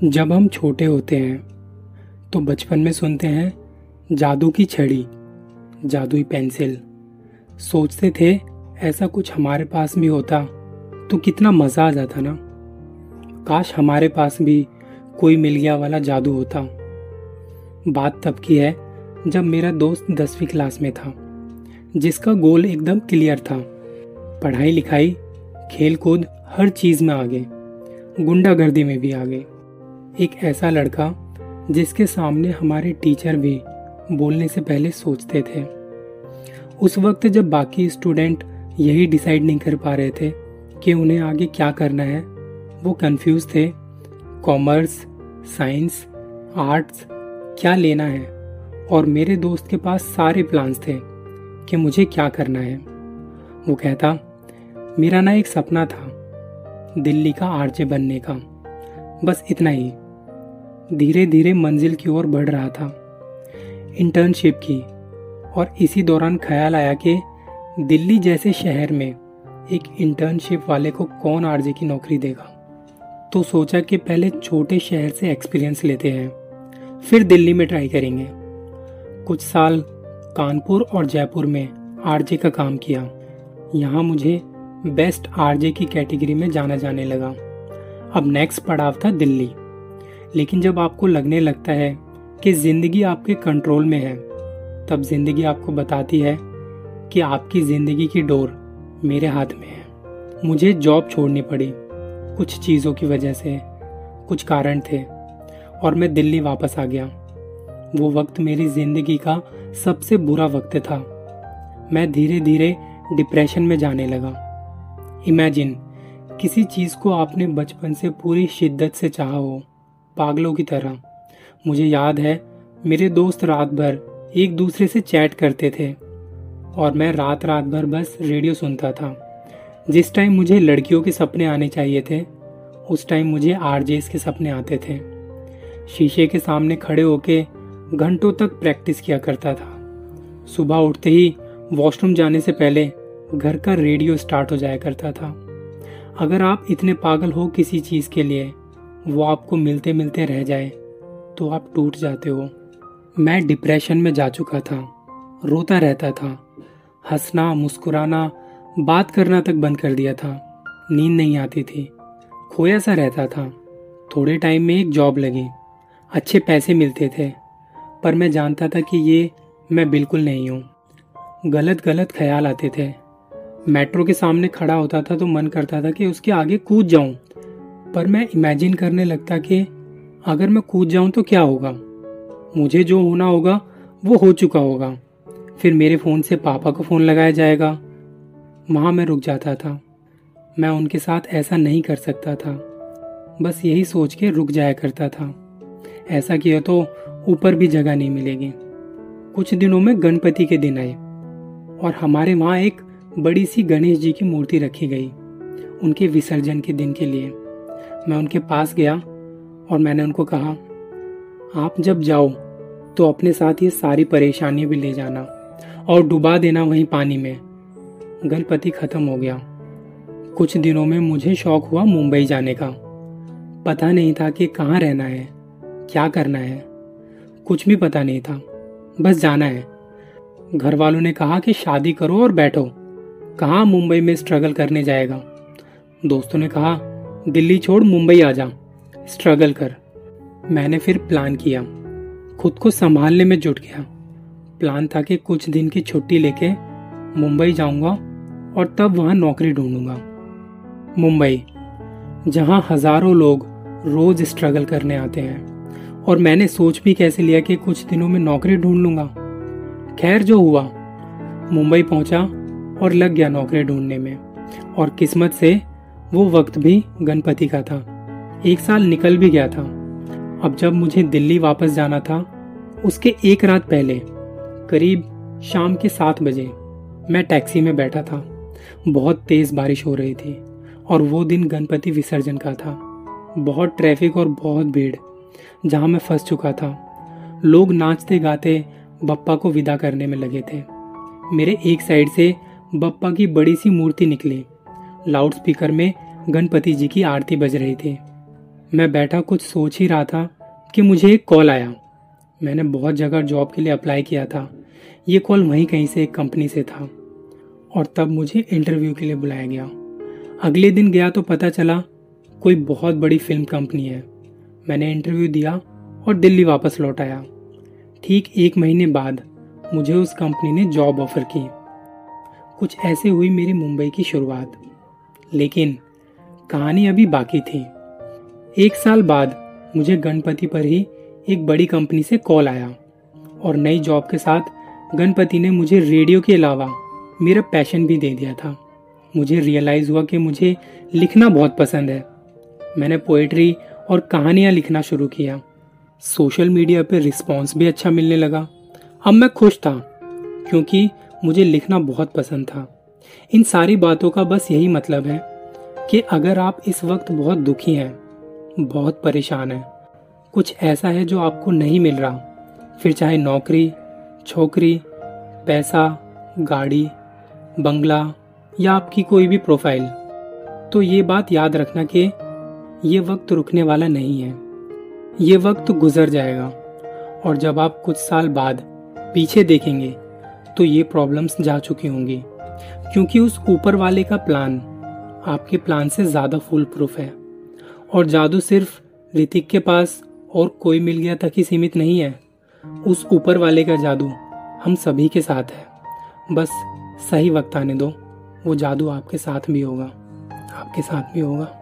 जब हम छोटे होते हैं तो बचपन में सुनते हैं, जादू की छड़ी, जादुई पेंसिल। सोचते थे, ऐसा कुछ हमारे पास भी होता तो कितना मज़ा आ जाता ना। काश हमारे पास भी कोई मिल गया वाला जादू होता। बात तब की है, जब मेरा दोस्त दसवीं क्लास में था, जिसका गोल एकदम क्लियर था। पढ़ाई लिखाई खेल कूद हर चीज़ में आगे, गुंडागर्दी में भी आगे। एक ऐसा लड़का जिसके सामने हमारे टीचर भी बोलने से पहले सोचते थे। उस वक्त जब बाकी स्टूडेंट यही डिसाइड नहीं कर पा रहे थे कि उन्हें आगे क्या करना है, वो कंफ्यूज थे। कॉमर्स, साइंस, आर्ट्स, क्या लेना है? और मेरे दोस्त के पास सारे प्लान्स थे कि मुझे क्या करना है। वो कहता, मेरा ना एक सपना था दिल्ली का आरजे बनने का। बस इतना ही। धीरे धीरे मंजिल की ओर बढ़ रहा था। इंटर्नशिप की और इसी दौरान ख्याल आया कि दिल्ली जैसे शहर में एक इंटर्नशिप वाले को कौन आरजे की नौकरी देगा। तो सोचा कि पहले छोटे शहर से एक्सपीरियंस लेते हैं, फिर दिल्ली में ट्राई करेंगे। कुछ साल कानपुर और जयपुर में आरजे का काम किया। यहाँ मुझे बेस्ट आरजे की कैटेगरी में जाना जाने लगा। अब नेक्स्ट पड़ाव था दिल्ली। लेकिन जब आपको लगने लगता है कि ज़िंदगी आपके कंट्रोल में है, तब ज़िंदगी आपको बताती है कि आपकी ज़िंदगी की डोर मेरे हाथ में है। मुझे जॉब छोड़नी पड़ी। कुछ चीज़ों की वजह से कुछ कारण थे और मैं दिल्ली वापस आ गया। वो वक्त मेरी ज़िंदगी का सबसे बुरा वक्त था। मैं धीरे धीरे डिप्रेशन में जाने लगा। इमेजिन, किसी चीज़ को आपने बचपन से पूरी शिद्दत से चाहा हो। पागलों की तरह। मुझे याद है, मेरे दोस्त रात भर एक दूसरे से चैट करते थे और मैं रात रात भर बस रेडियो सुनता था। जिस टाइम मुझे लड़कियों के सपने आने चाहिए थे, उस टाइम मुझे आरजेस के सपने आते थे। शीशे के सामने खड़े होके घंटों तक प्रैक्टिस किया करता था। सुबह उठते ही वॉशरूम जाने से पहले घर का रेडियो स्टार्ट हो जाया करता था। अगर आप इतने पागल हो किसी चीज़ के लिए वो आपको मिलते मिलते रह जाए तो आप टूट जाते हो। मैं डिप्रेशन में जा चुका था, रोता रहता था, हंसना, मुस्कुराना, बात करना तक बंद कर दिया था। नींद नहीं आती थी, खोया सा रहता था। थोड़े टाइम में एक जॉब लगी, अच्छे पैसे मिलते थे, पर मैं जानता था कि ये मैं बिल्कुल नहीं हूँ। गलत गलत ख्याल आते थे। मेट्रो के सामने खड़ा होता था तो मन करता था कि उसके आगे कूद जाऊँ। पर मैं इमेजिन करने लगता कि अगर मैं कूद जाऊँ तो क्या होगा? मुझे जो होना होगा, वो हो चुका होगा। फिर मेरे फ़ोन से पापा को फ़ोन लगाया जाएगा। वहाँ मैं रुक जाता था। मैं उनके साथ ऐसा नहीं कर सकता था। बस यही सोच के रुक जाया करता था। ऐसा किया तो ऊपर भी जगह नहीं मिलेगी। कुछ दिनों में गणपति के दिन आए और हमारे वहाँ एक बड़ी सी गणेश जी की मूर्ति रखी गई, उनके विसर्जन के दिन के लिए। मैं उनके पास गया और मैंने उनको कहा, आप जब जाओ तो अपने साथ ये सारी परेशानी भी ले जाना और डुबा देना वहीं पानी में। गणपति खत्म हो गया। कुछ दिनों में मुझे शौक हुआ मुंबई जाने का। पता नहीं था कि कहाँ रहना है, क्या करना है। कुछ भी पता नहीं था, बस जाना है। घर वालों ने कहा कि शादी करो और बैठो। कहाँ मुंबई में स्ट्रगल करने जाएगा? दोस्तों ने कहा दिल्ली छोड़ मुंबई आ जा। स्ट्रगल कर। मैंने फिर प्लान किया। खुद को संभालने में जुट गया। प्लान था कि कुछ दिन की छुट्टी लेके मुंबई जाऊँगा और तब वहाँ नौकरी ढूंढूँगा। मुंबई, जहाँ हज़ारों लोग रोज स्ट्रगल करने आते हैं। और मैंने सोच भी कैसे लिया कि कुछ दिनों में नौकरी ढूंढ लूँगा। खैर, जो हुआ, मुंबई पहुँचा और लग गया नौकरी ढूँढने में। और किस्मत से वो वक्त भी गणपति का था। एक साल निकल भी गया था। अब जब मुझे दिल्ली वापस जाना था, उसके एक रात पहले, करीब शाम के सात बजे, मैं टैक्सी में बैठा था। बहुत तेज बारिश हो रही थी और वो दिन गणपति विसर्जन का था। बहुत ट्रैफ़िक और बहुत भीड़, जहाँ मैं फंस चुका था। लोग नाचते गाते बप्पा को विदा करने में लगे थे। मेरे एक साइड से बप्पा की बड़ी सी मूर्ति निकली। लाउड स्पीकर में गणपति जी की आरती बज रही थी। मैं बैठा कुछ सोच ही रहा था कि मुझे एक कॉल आया। मैंने बहुत जगह जॉब के लिए अप्लाई किया था। ये कॉल वहीं कहीं से एक कंपनी से था। और तब मुझे इंटरव्यू के लिए बुलाया गया। अगले दिन गया तो पता चला, कोई बहुत बड़ी फ़िल्म कंपनी है। मैंने इंटरव्यू दिया और दिल्ली वापस लौट आया। ठीक एक महीने बाद मुझे उस कंपनी ने जॉब ऑफ़र की। कुछ ऐसे हुई मेरी मुंबई की शुरुआत। लेकिन कहानी अभी बाकी थी। एक साल बाद मुझे गणपति पर ही एक बड़ी कंपनी से कॉल आया और नई जॉब के साथ गणपति ने मुझे रेडियो के अलावा मेरा पैशन भी दे दिया था। मुझे रियलाइज़ हुआ कि मुझे लिखना बहुत पसंद है। मैंने पोइट्री और कहानियाँ लिखना शुरू किया। सोशल मीडिया पर रिस्पॉन्स भी अच्छा मिलने लगा। अब मैं खुश था, क्योंकि मुझे लिखना बहुत पसंद था। इन सारी बातों का बस यही मतलब है कि अगर आप इस वक्त बहुत दुखी हैं, बहुत परेशान हैं, कुछ ऐसा है जो आपको नहीं मिल रहा, फिर चाहे नौकरी, छोकरी, पैसा, गाड़ी, बंगला या आपकी कोई भी प्रोफ़ाइल तो ये बात याद रखना कि ये वक्त रुकने वाला नहीं है। ये वक्त गुजर जाएगा और जब आप कुछ साल बाद पीछे देखेंगे तो ये प्रॉब्लम्स जा चुकी होंगी। क्योंकि उस ऊपर वाले का प्लान आपके प्लान से ज़्यादा फुल प्रूफ है। और जादू सिर्फ़ ऋतिक के पास और कोई मिल गया तक ही सीमित नहीं है। उस ऊपर वाले का जादू हम सभी के साथ है। बस सही वक्त आने दो। वो जादू आपके साथ भी होगा। आपके साथ भी होगा।